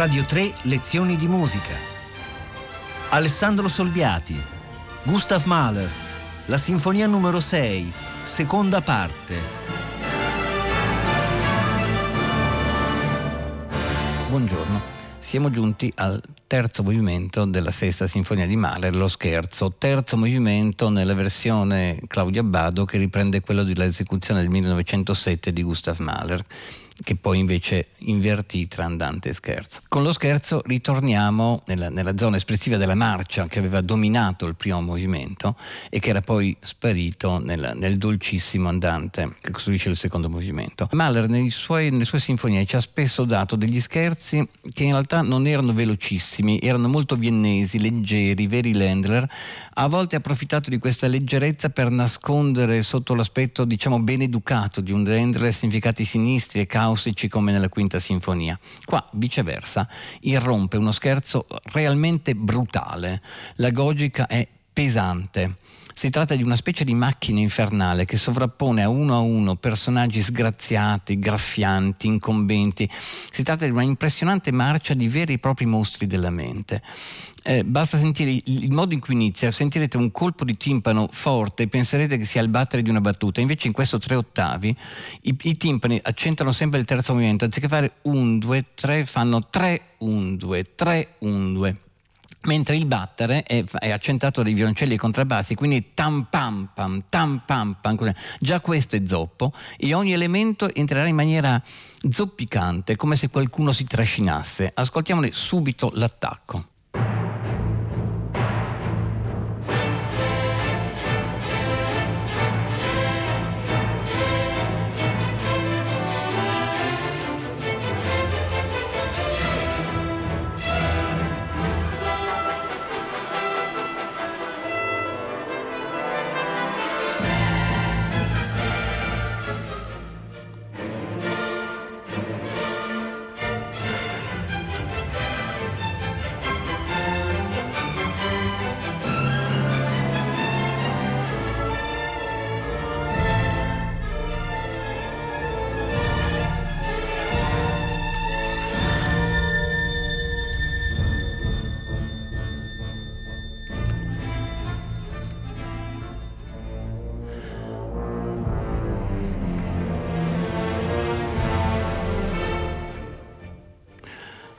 Radio 3 Lezioni di musica. Alessandro Solviati. Gustav Mahler. La Sinfonia numero 6, seconda parte. Buongiorno, siamo giunti al terzo movimento della sesta sinfonia di Mahler, lo scherzo, terzo movimento nella versione Claudio Abbado che riprende quello dell'esecuzione del 1907 di Gustav Mahler che poi invece invertì tra andante e scherzo. Con lo scherzo ritorniamo nella, nella, zona espressiva della marcia che aveva dominato il primo movimento e che era poi sparito nel, nel dolcissimo andante che costruisce il secondo movimento. Mahler suoi, nelle sue sinfonie ci ha spesso dato degli scherzi che in realtà non erano velocissimi, erano molto viennesi, leggeri, veri Landler. A volte ha approfittato di questa leggerezza per nascondere sotto l'aspetto diciamo ben educato di un Landler significati sinistri e causi Nausici come nella quinta sinfonia. Qua, viceversa, irrompe uno scherzo realmente brutale. La gogica è pesante. Si tratta di una specie di macchina infernale che sovrappone a uno a uno personaggi sgraziati, graffianti, incombenti. Si tratta di una impressionante marcia di veri e propri mostri della mente. Eh, basta sentire il modo in cui inizia, sentirete un colpo di timpano forte e penserete che sia il battere di una battuta. Invece in questo tre ottavi i, i timpani accentuano sempre il terzo movimento, anziché fare un, due, tre, fanno tre, un, due, tre, un, due mentre il battere è, è accentato dai violoncelli e contrabbassi, quindi tam pam pam, tam pam pam, già questo è zoppo e ogni elemento entrerà in maniera zoppicante, come se qualcuno si trascinasse. Ascoltiamone subito l'attacco.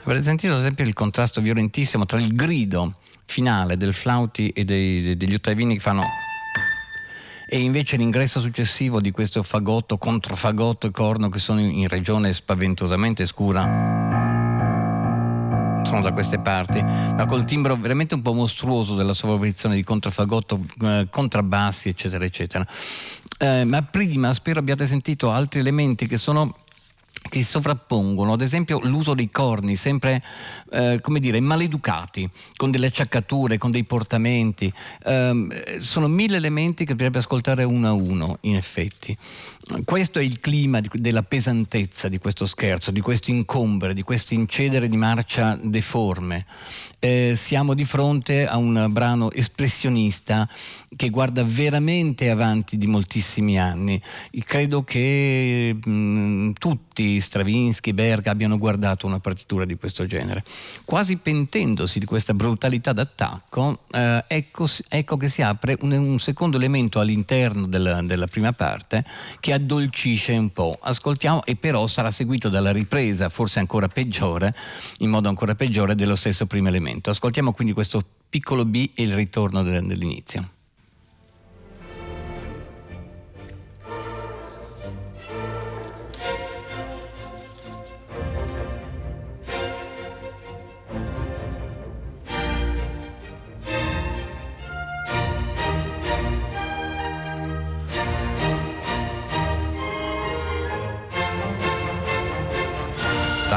Avrete sentito ad esempio il contrasto violentissimo tra il grido finale del flauti e dei, degli ottavini che fanno e invece l'ingresso successivo di questo fagotto, controfagotto e corno che sono in regione spaventosamente scura sono da queste parti, ma col timbro veramente un po' mostruoso della sovrapposizione di controfagotto, eh, contrabbassi, eccetera, eccetera. Eh, ma prima spero abbiate sentito altri elementi che sono che sovrappongono, ad esempio l'uso dei corni, sempre eh, come dire, maleducati, con delle acciaccature, con dei portamenti. Eh, sono mille elementi che bisognerebbe ascoltare uno a uno, in effetti. Questo è il clima di, della pesantezza di questo scherzo, di questo incombre, di questo incedere di marcia deforme. Eh, siamo di fronte a un brano espressionista che guarda veramente avanti di moltissimi anni. Credo che mh, tutti, Stravinsky, Berg, abbiano guardato una partitura di questo genere. Quasi pentendosi di questa brutalità d'attacco, eh, ecco, ecco, che si apre un, un secondo elemento all'interno della, della prima parte che addolcisce un po'. Ascoltiamo e però sarà seguito dalla ripresa, forse ancora peggiore, in modo ancora peggiore, dello stesso primo elemento. Ascoltiamo quindi questo piccolo B e il ritorno dell'inizio.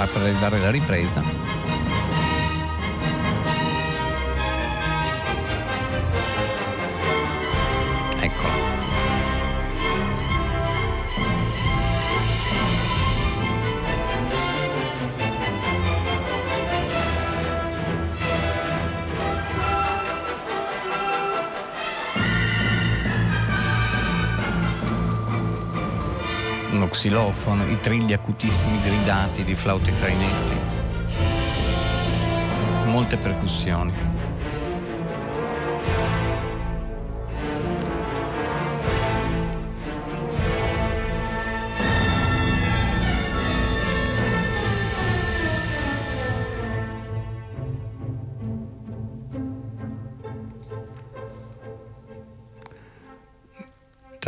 Per arrivare la ripresa xilofono, i trilli acutissimi gridati di flauti e crainetti, molte percussioni.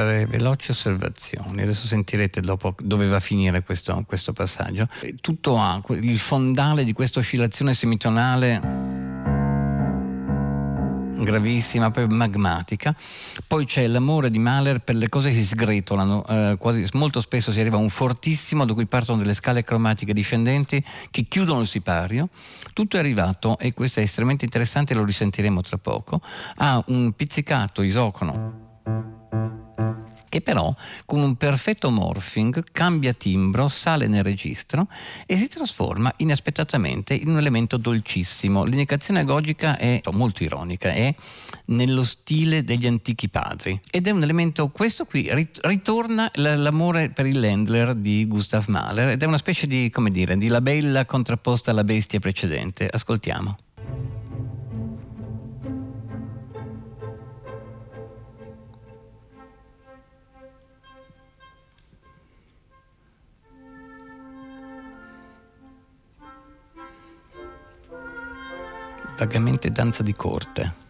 Tre veloci osservazioni. Adesso sentirete dopo dove va a finire questo, questo passaggio. Tutto ha il fondale di questa oscillazione semitonale gravissima, poi magmatica. Poi c'è l'amore di Mahler per le cose che si sgretolano, eh, quasi, molto spesso si arriva a un fortissimo da cui partono delle scale cromatiche discendenti che chiudono il sipario. Tutto è arrivato, e questo è estremamente interessante, lo risentiremo tra poco, a un pizzicato isocono che però con un perfetto morphing cambia timbro, sale nel registro e si trasforma inaspettatamente in un elemento dolcissimo. L'indicazione agogica è molto ironica, è nello stile degli antichi padri ed è un elemento, questo qui ritorna l'amore per il Landler di Gustav Mahler ed è una specie di, come dire, di labella contrapposta alla bestia precedente. Ascoltiamo. Vagamente danza di corte.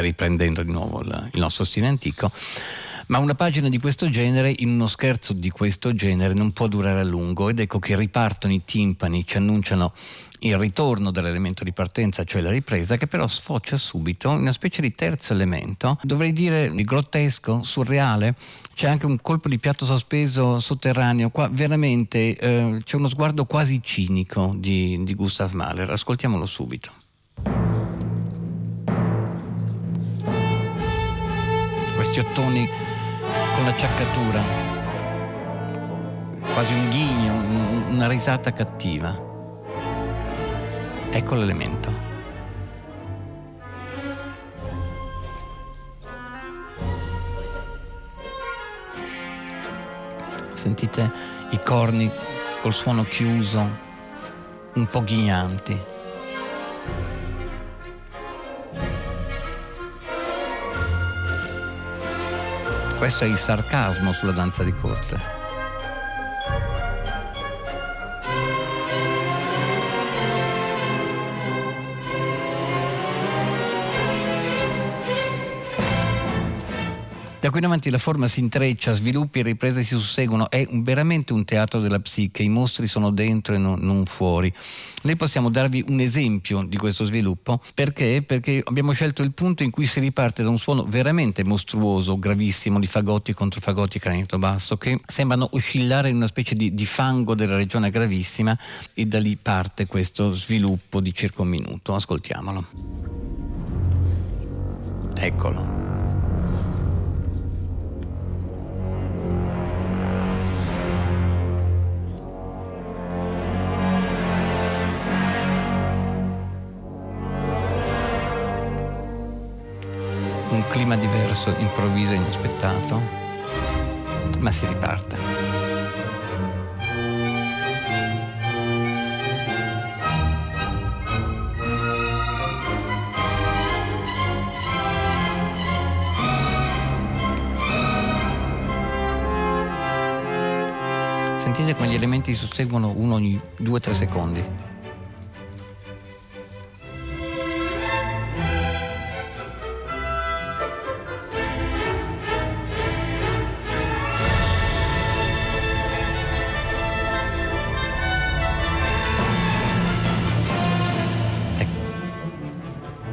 Sta riprendendo di nuovo il, il nostro stile antico. Ma una pagina di questo genere, in uno scherzo di questo genere, non può durare a lungo ed ecco che ripartono i timpani, ci annunciano il ritorno dell'elemento di partenza, cioè la ripresa, che però sfocia subito in una specie di terzo elemento, dovrei dire di grottesco, surreale. C'è anche un colpo di piatto sospeso sotterraneo, qua veramente eh, c'è uno sguardo quasi cinico di, di Gustav Mahler. Ascoltiamolo subito. Questi ottoni con l'acciaccatura, quasi un ghigno, una risata cattiva. Ecco l'elemento. Sentite i corni col suono chiuso, un po' ghignanti. Questo è il sarcasmo sulla danza di corte. Da qui in avanti la forma si intreccia, sviluppi e riprese si susseguono, è veramente un teatro della psiche, i mostri sono dentro e non, non fuori. Noi possiamo darvi un esempio di questo sviluppo perché? Perché abbiamo scelto il punto in cui si riparte da un suono veramente mostruoso, gravissimo, di fagotti contro fagotti cranito basso, che sembrano oscillare in una specie di, di fango della regione gravissima e da lì parte questo sviluppo di circa un minuto. Ascoltiamolo. Eccolo. Clima diverso, improvviso e inaspettato, ma si riparte. Sentite come gli elementi si susseguono uno ogni 2-3 secondi.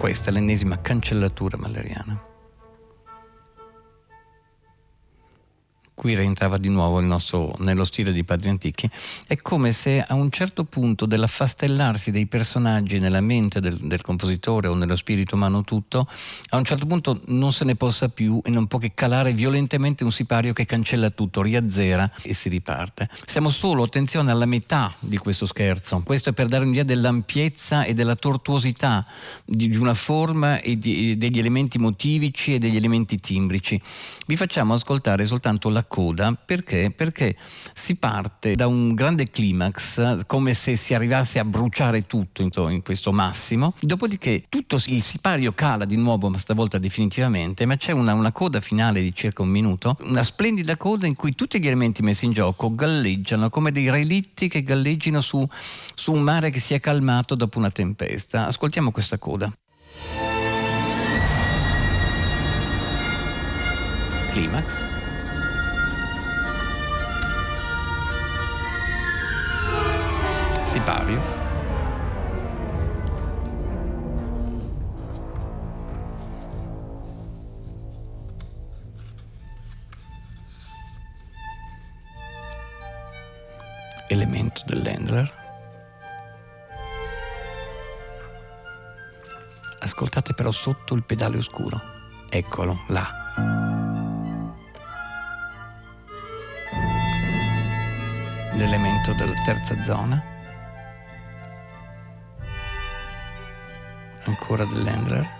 Questa è l'ennesima cancellatura maleriana. Qui rientrava di nuovo nostro, nello stile di Padri Antichi, è come se a un certo punto dell'affastellarsi dei personaggi nella mente del, del, compositore o nello spirito umano tutto, a un certo punto non se ne possa più e non può che calare violentemente un sipario che cancella tutto, riazzera e si riparte. Siamo solo, attenzione, alla metà di questo scherzo. Questo è per dare un'idea dell'ampiezza e della tortuosità di, di una forma e di, degli elementi motivici e degli elementi timbrici. Vi facciamo ascoltare soltanto la coda perché? Perché si parte da un grande climax come se si arrivasse a bruciare tutto in, questo massimo, dopodiché tutto il sipario cala di nuovo, ma stavolta definitivamente, ma c'è una, una coda finale di circa un minuto, una splendida coda in cui tutti gli elementi messi in gioco galleggiano come dei relitti che galleggino su, su un mare che si è calmato dopo una tempesta. Ascoltiamo questa coda. Climax. Sipario. Elemento dell'handler. Ascoltate però sotto il pedale oscuro. Eccolo, là. l'elemento della terza zona. Ancora dell'handler.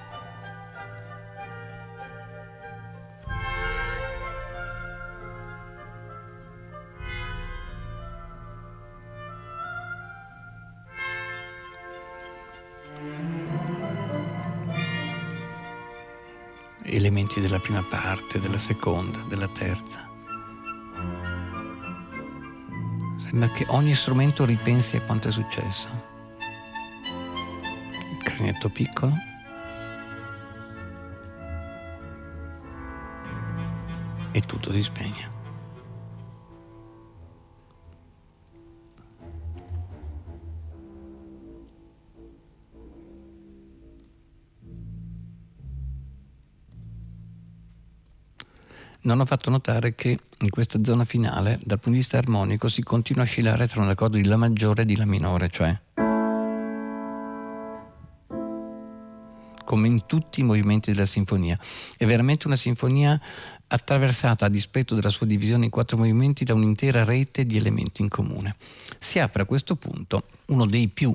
Elementi della prima parte, della seconda, della terza. Sembra che ogni strumento ripensi a quanto è successo clarinetto piccolo. E tutto si spegne. non ho fatto notare che in questa zona finale, dal punto di vista armonico, si continua a oscillare tra un accordo di La maggiore e di La minore, cioè come in tutti i movimenti della sinfonia. È veramente una sinfonia attraversata, a dispetto della sua divisione in quattro movimenti, da un'intera rete di elementi in comune. Si apre a questo punto uno dei più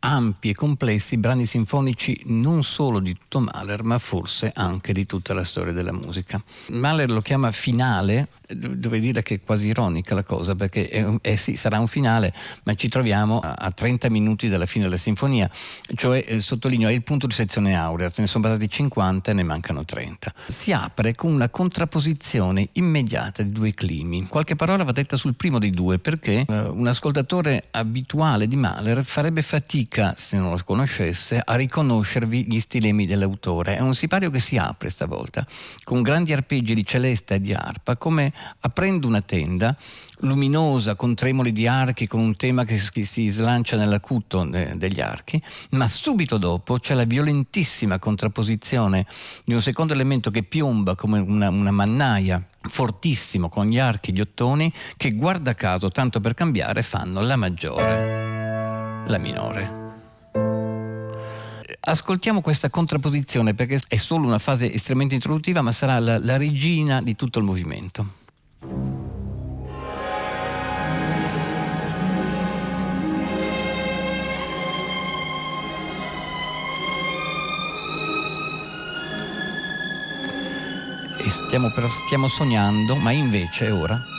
ampi e complessi brani sinfonici non solo di tutto Mahler, ma forse anche di tutta la storia della musica. Mahler lo chiama finale, dovrei dire che è quasi ironica la cosa, perché è, è sì, sarà un finale, ma ci troviamo a, a 30 minuti dalla fine della sinfonia, cioè eh, sottolineo è il punto di sezione aurea, ce ne sono passati 50 e ne mancano 30. Si apre con una contrapposizione immediata di due climi. Qualche parola va detta sul primo dei due, perché eh, un ascoltatore abituale di Mahler farebbe fatica fatica, se non lo conoscesse, a riconoscervi gli stilemi dell'autore. È un sipario che si apre stavolta, con grandi arpeggi di celesta e di arpa, come aprendo una tenda luminosa, con tremoli di archi, con un tema che si slancia nell'acuto degli archi, ma subito dopo c'è la violentissima contrapposizione di un secondo elemento che piomba come una, una mannaia fortissimo con gli archi, gli ottoni, che guarda caso, tanto per cambiare, fanno la maggiore, la minore. Ascoltiamo questa contrapposizione perché è solo una fase estremamente introduttiva, ma sarà la, la regina di tutto il movimento. Stiamo, stiamo sognando, ma invece ora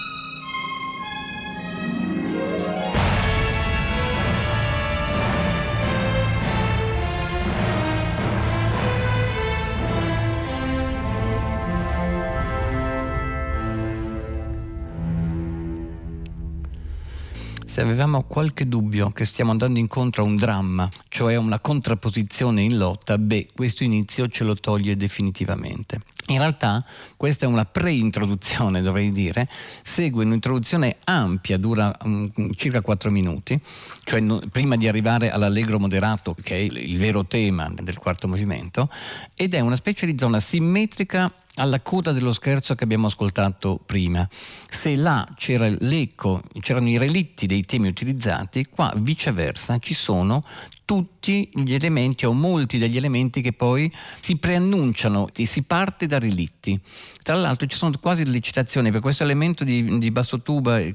se avevamo qualche dubbio che stiamo andando incontro a un dramma, cioè a una contrapposizione in lotta, beh, questo inizio ce lo toglie definitivamente. In realtà questa è una pre-introduzione, dovrei dire, segue un'introduzione ampia, dura um, circa 4 minuti, cioè no, prima di arrivare all'allegro moderato, che è il, il vero tema del quarto movimento, ed è una specie di zona simmetrica alla coda dello scherzo che abbiamo ascoltato prima. Se là c'era l'eco, c'erano i relitti dei temi utilizzati, qua viceversa ci sono tutti gli elementi o molti degli elementi che poi si preannunciano e si parte da relitti. Tra l'altro ci sono quasi delle citazioni per questo elemento di, di basso tuba è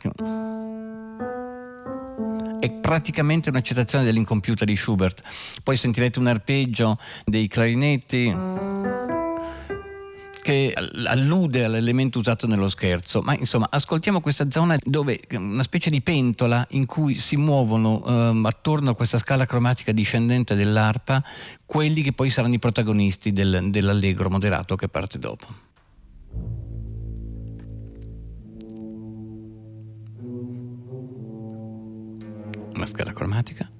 praticamente una citazione dell'incompiuta di Schubert. Poi sentirete un arpeggio dei clarinetti che allude all'elemento usato nello scherzo, ma insomma ascoltiamo questa zona dove una specie di pentola in cui si muovono ehm, attorno a questa scala cromatica discendente dell'arpa quelli che poi saranno i protagonisti del, dell'allegro moderato che parte dopo. Una scala cromatica,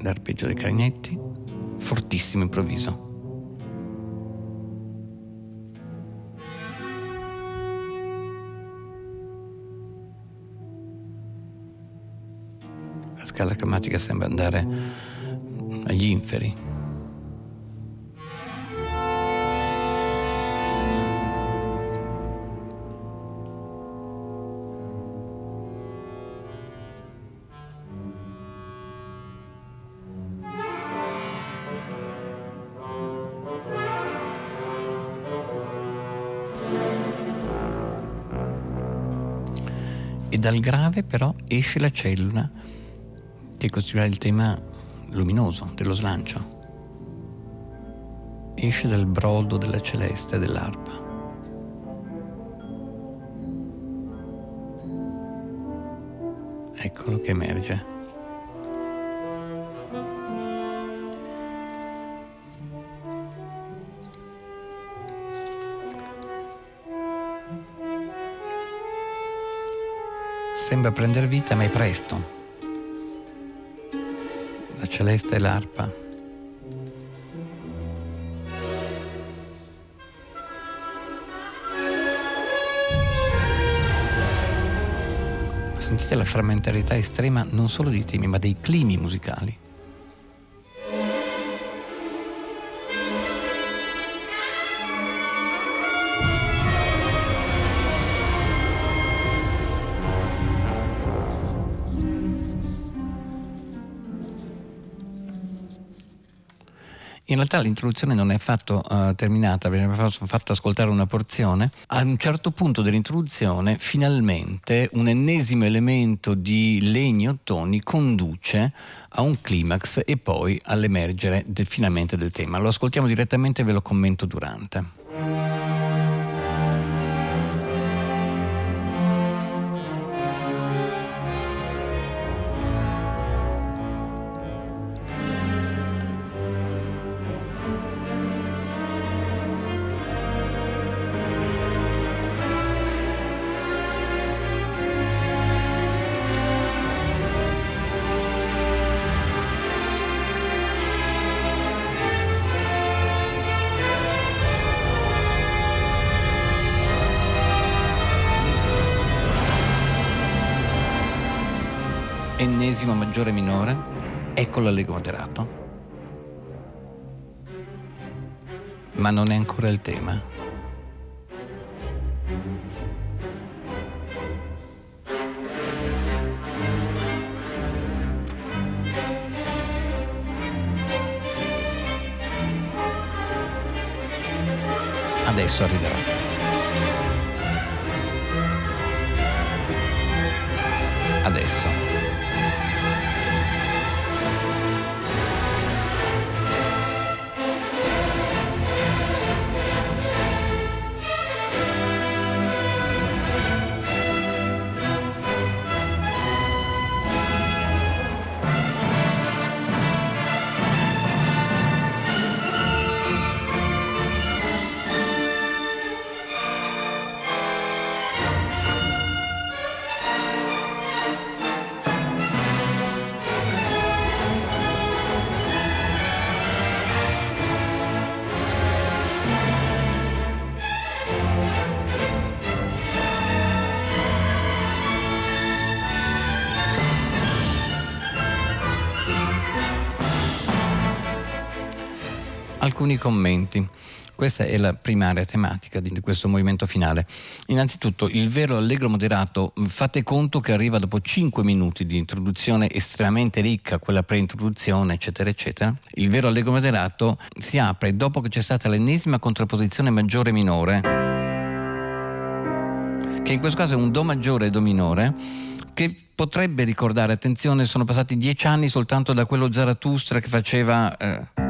l'arpeggio dei clarinetti, fortissimo improvviso. Scala cromatica sembra andare agli inferi. e dal grave però esce la cellula che costituirà il tema luminoso dello slancio. Esce dal brodo della celeste dell'arpa. Eccolo che emerge. Sembra prendere vita, ma è presto celeste l'arpa. Sentite la frammentarietà estrema non solo dei temi, ma dei climi musicali. In realtà l'introduzione non è affatto uh, terminata, abbiamo fatto ascoltare una porzione. A un certo punto dell'introduzione, finalmente, un ennesimo elemento di legno ottoni conduce a un climax e poi all'emergere del, finalmente del tema. Lo ascoltiamo direttamente e ve lo commento durante. Ennesimo maggiore minore, ecco l'allegro moderato. Ma non è ancora il tema. Adesso arriverà. Alcuni commenti. Questa è la primaria tematica di questo movimento finale. Innanzitutto, il vero allegro moderato, fate conto che arriva dopo 5 minuti di introduzione estremamente ricca, quella pre-introduzione, eccetera, eccetera. Il vero allegro moderato si apre dopo che c'è stata l'ennesima contrapposizione maggiore minore, che in questo caso è un Do maggiore e Do minore che potrebbe ricordare, attenzione, sono passati dieci anni soltanto da quello Zarathustra che faceva... Eh,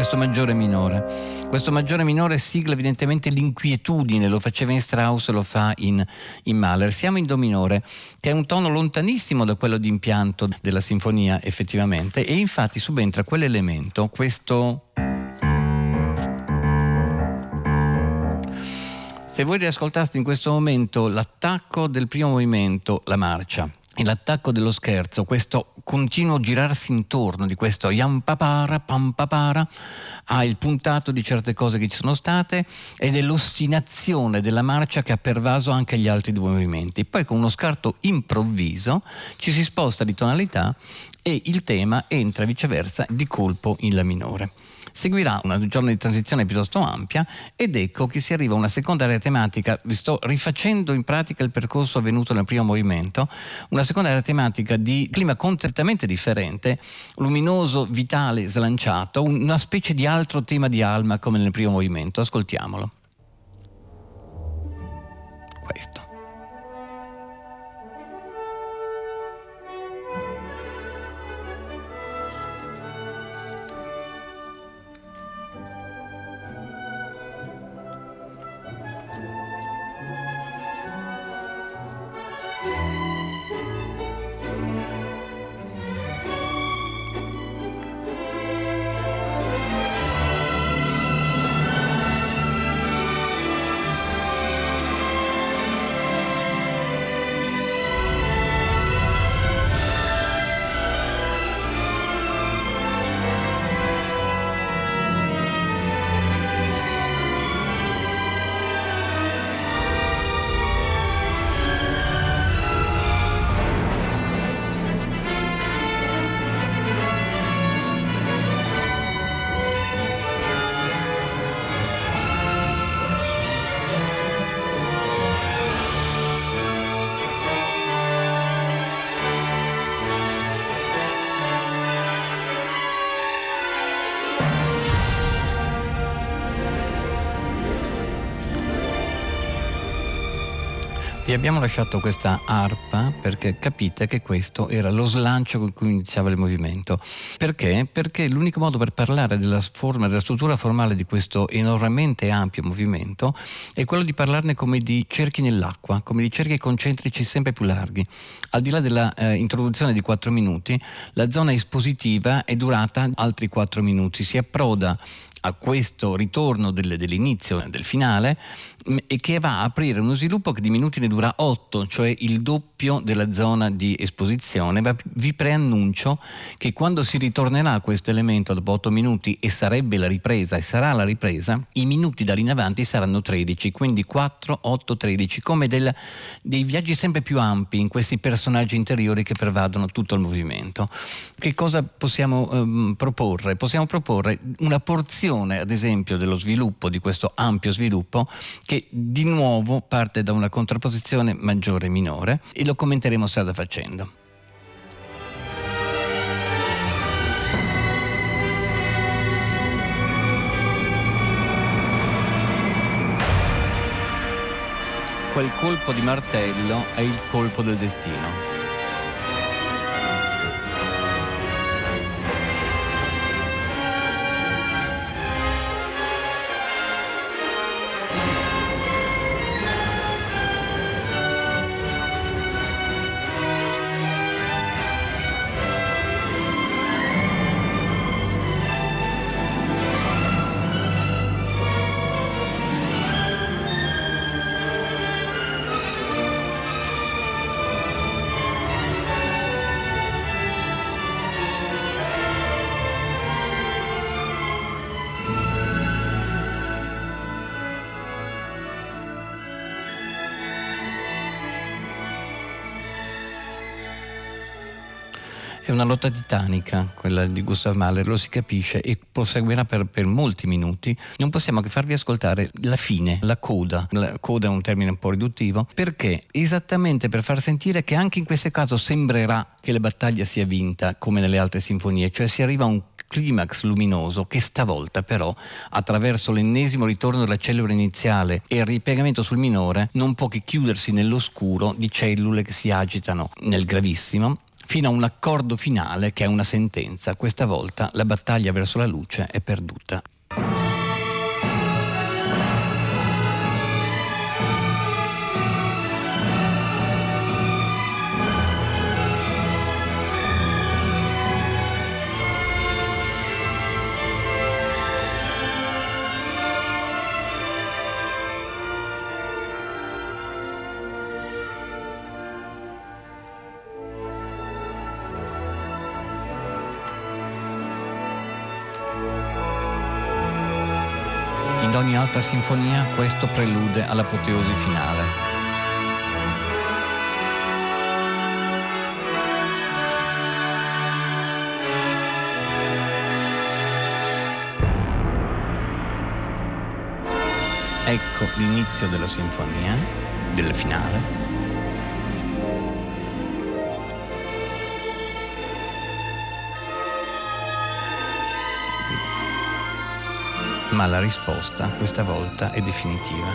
questo maggiore minore. Questo maggiore minore sigla evidentemente l'inquietudine, lo faceva in Strauss lo fa in, in Mahler. Siamo in Do minore, che è un tono lontanissimo da quello di impianto della sinfonia effettivamente, e infatti subentra quell'elemento, questo... Se voi riascoltaste in questo momento l'attacco del primo movimento, la marcia, l'attacco dello scherzo, questo continuo girarsi intorno di questo yam papara, pam papara, ha il puntato di certe cose che ci sono state ed è l'ostinazione della marcia che ha pervaso anche gli altri due movimenti. Poi con uno scarto improvviso ci si sposta di tonalità e il tema entra viceversa di colpo in La minore. Seguirà una giornata di transizione piuttosto ampia ed ecco che si arriva a una seconda area tematica, vi sto rifacendo in pratica il percorso avvenuto nel primo movimento, una seconda area tematica di clima completamente differente, luminoso, vitale, slanciato, una specie di altro tema di Alma come nel primo movimento. Ascoltiamolo. Questo. Vi abbiamo lasciato questa arpa perché capite che questo era lo slancio con cui iniziava il movimento. Perché? Perché l'unico modo per parlare della forma, della struttura formale di questo enormemente ampio movimento è quello di parlarne come di cerchi nell'acqua, come di cerchi concentrici sempre più larghi. Al di là dell'introduzione eh, di 4 minuti, la zona espositiva è durata altri 4 minuti, si approda a questo ritorno del, dell'inizio del finale e che va a aprire uno sviluppo che di minuti ne dura 8, cioè il doppio della zona di esposizione. Ma vi preannuncio che quando si ritornerà a questo elemento dopo 8 minuti e sarebbe la ripresa e sarà la ripresa, i minuti da lì in avanti saranno 13, quindi 4, 8, 13, come del, dei viaggi sempre più ampi in questi personaggi interiori che pervadono tutto il movimento. Che cosa possiamo um, proporre? Possiamo proporre una porzione, ad esempio, dello sviluppo, di questo ampio sviluppo, che di nuovo parte da una contrapposizione maggiore e minore e lo commenteremo strada facendo. Quel colpo di martello è il colpo del destino. È una lotta titanica, quella di Gustav Mahler, lo si capisce e proseguirà per, per molti minuti. Non possiamo che farvi ascoltare la fine, la coda. La coda è un termine un po' riduttivo, perché esattamente per far sentire che anche in questo caso sembrerà che la battaglia sia vinta come nelle altre sinfonie, cioè si arriva a un climax luminoso che stavolta però attraverso l'ennesimo ritorno della cellula iniziale e il ripiegamento sul minore non può che chiudersi nell'oscuro di cellule che si agitano nel gravissimo fino a un accordo finale che è una sentenza. Questa volta la battaglia verso la luce è perduta. Ogni altra sinfonia questo prelude all'apoteosi finale. Ecco l'inizio della sinfonia, del finale. Ma la risposta questa volta è definitiva.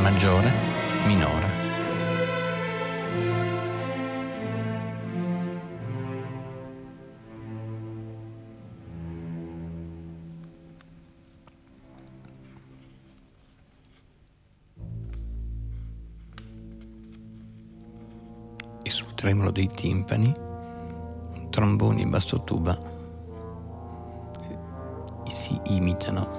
Maggiore, minore. Tremolo dei timpani, tromboni e bassotuba si imitano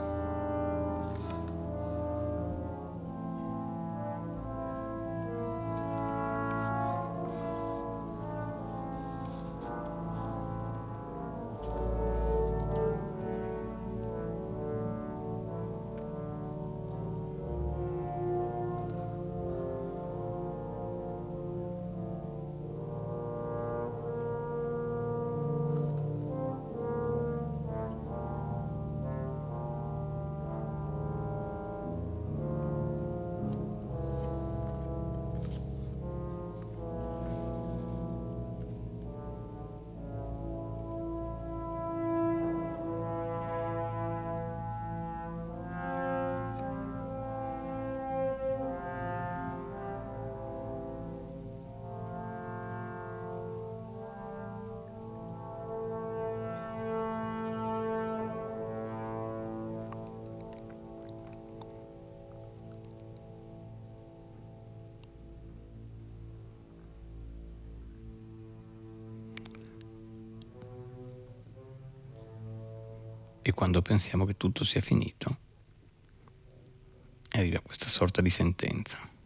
e quando pensiamo che tutto sia finito, arriva questa sorta di sentenza.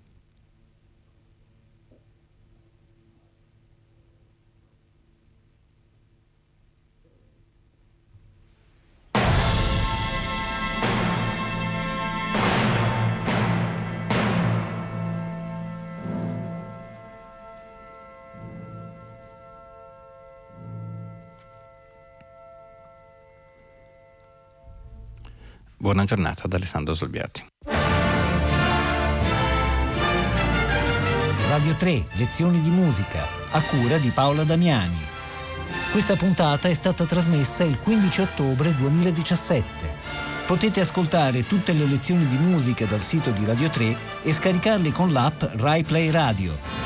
Buona giornata da Alessandro Solbiati. Radio 3, lezioni di musica, a cura di Paola Damiani. Questa puntata è stata trasmessa il 15 ottobre 2017. Potete ascoltare tutte le lezioni di musica dal sito di Radio 3 e scaricarle con l'app RaiPlay Radio.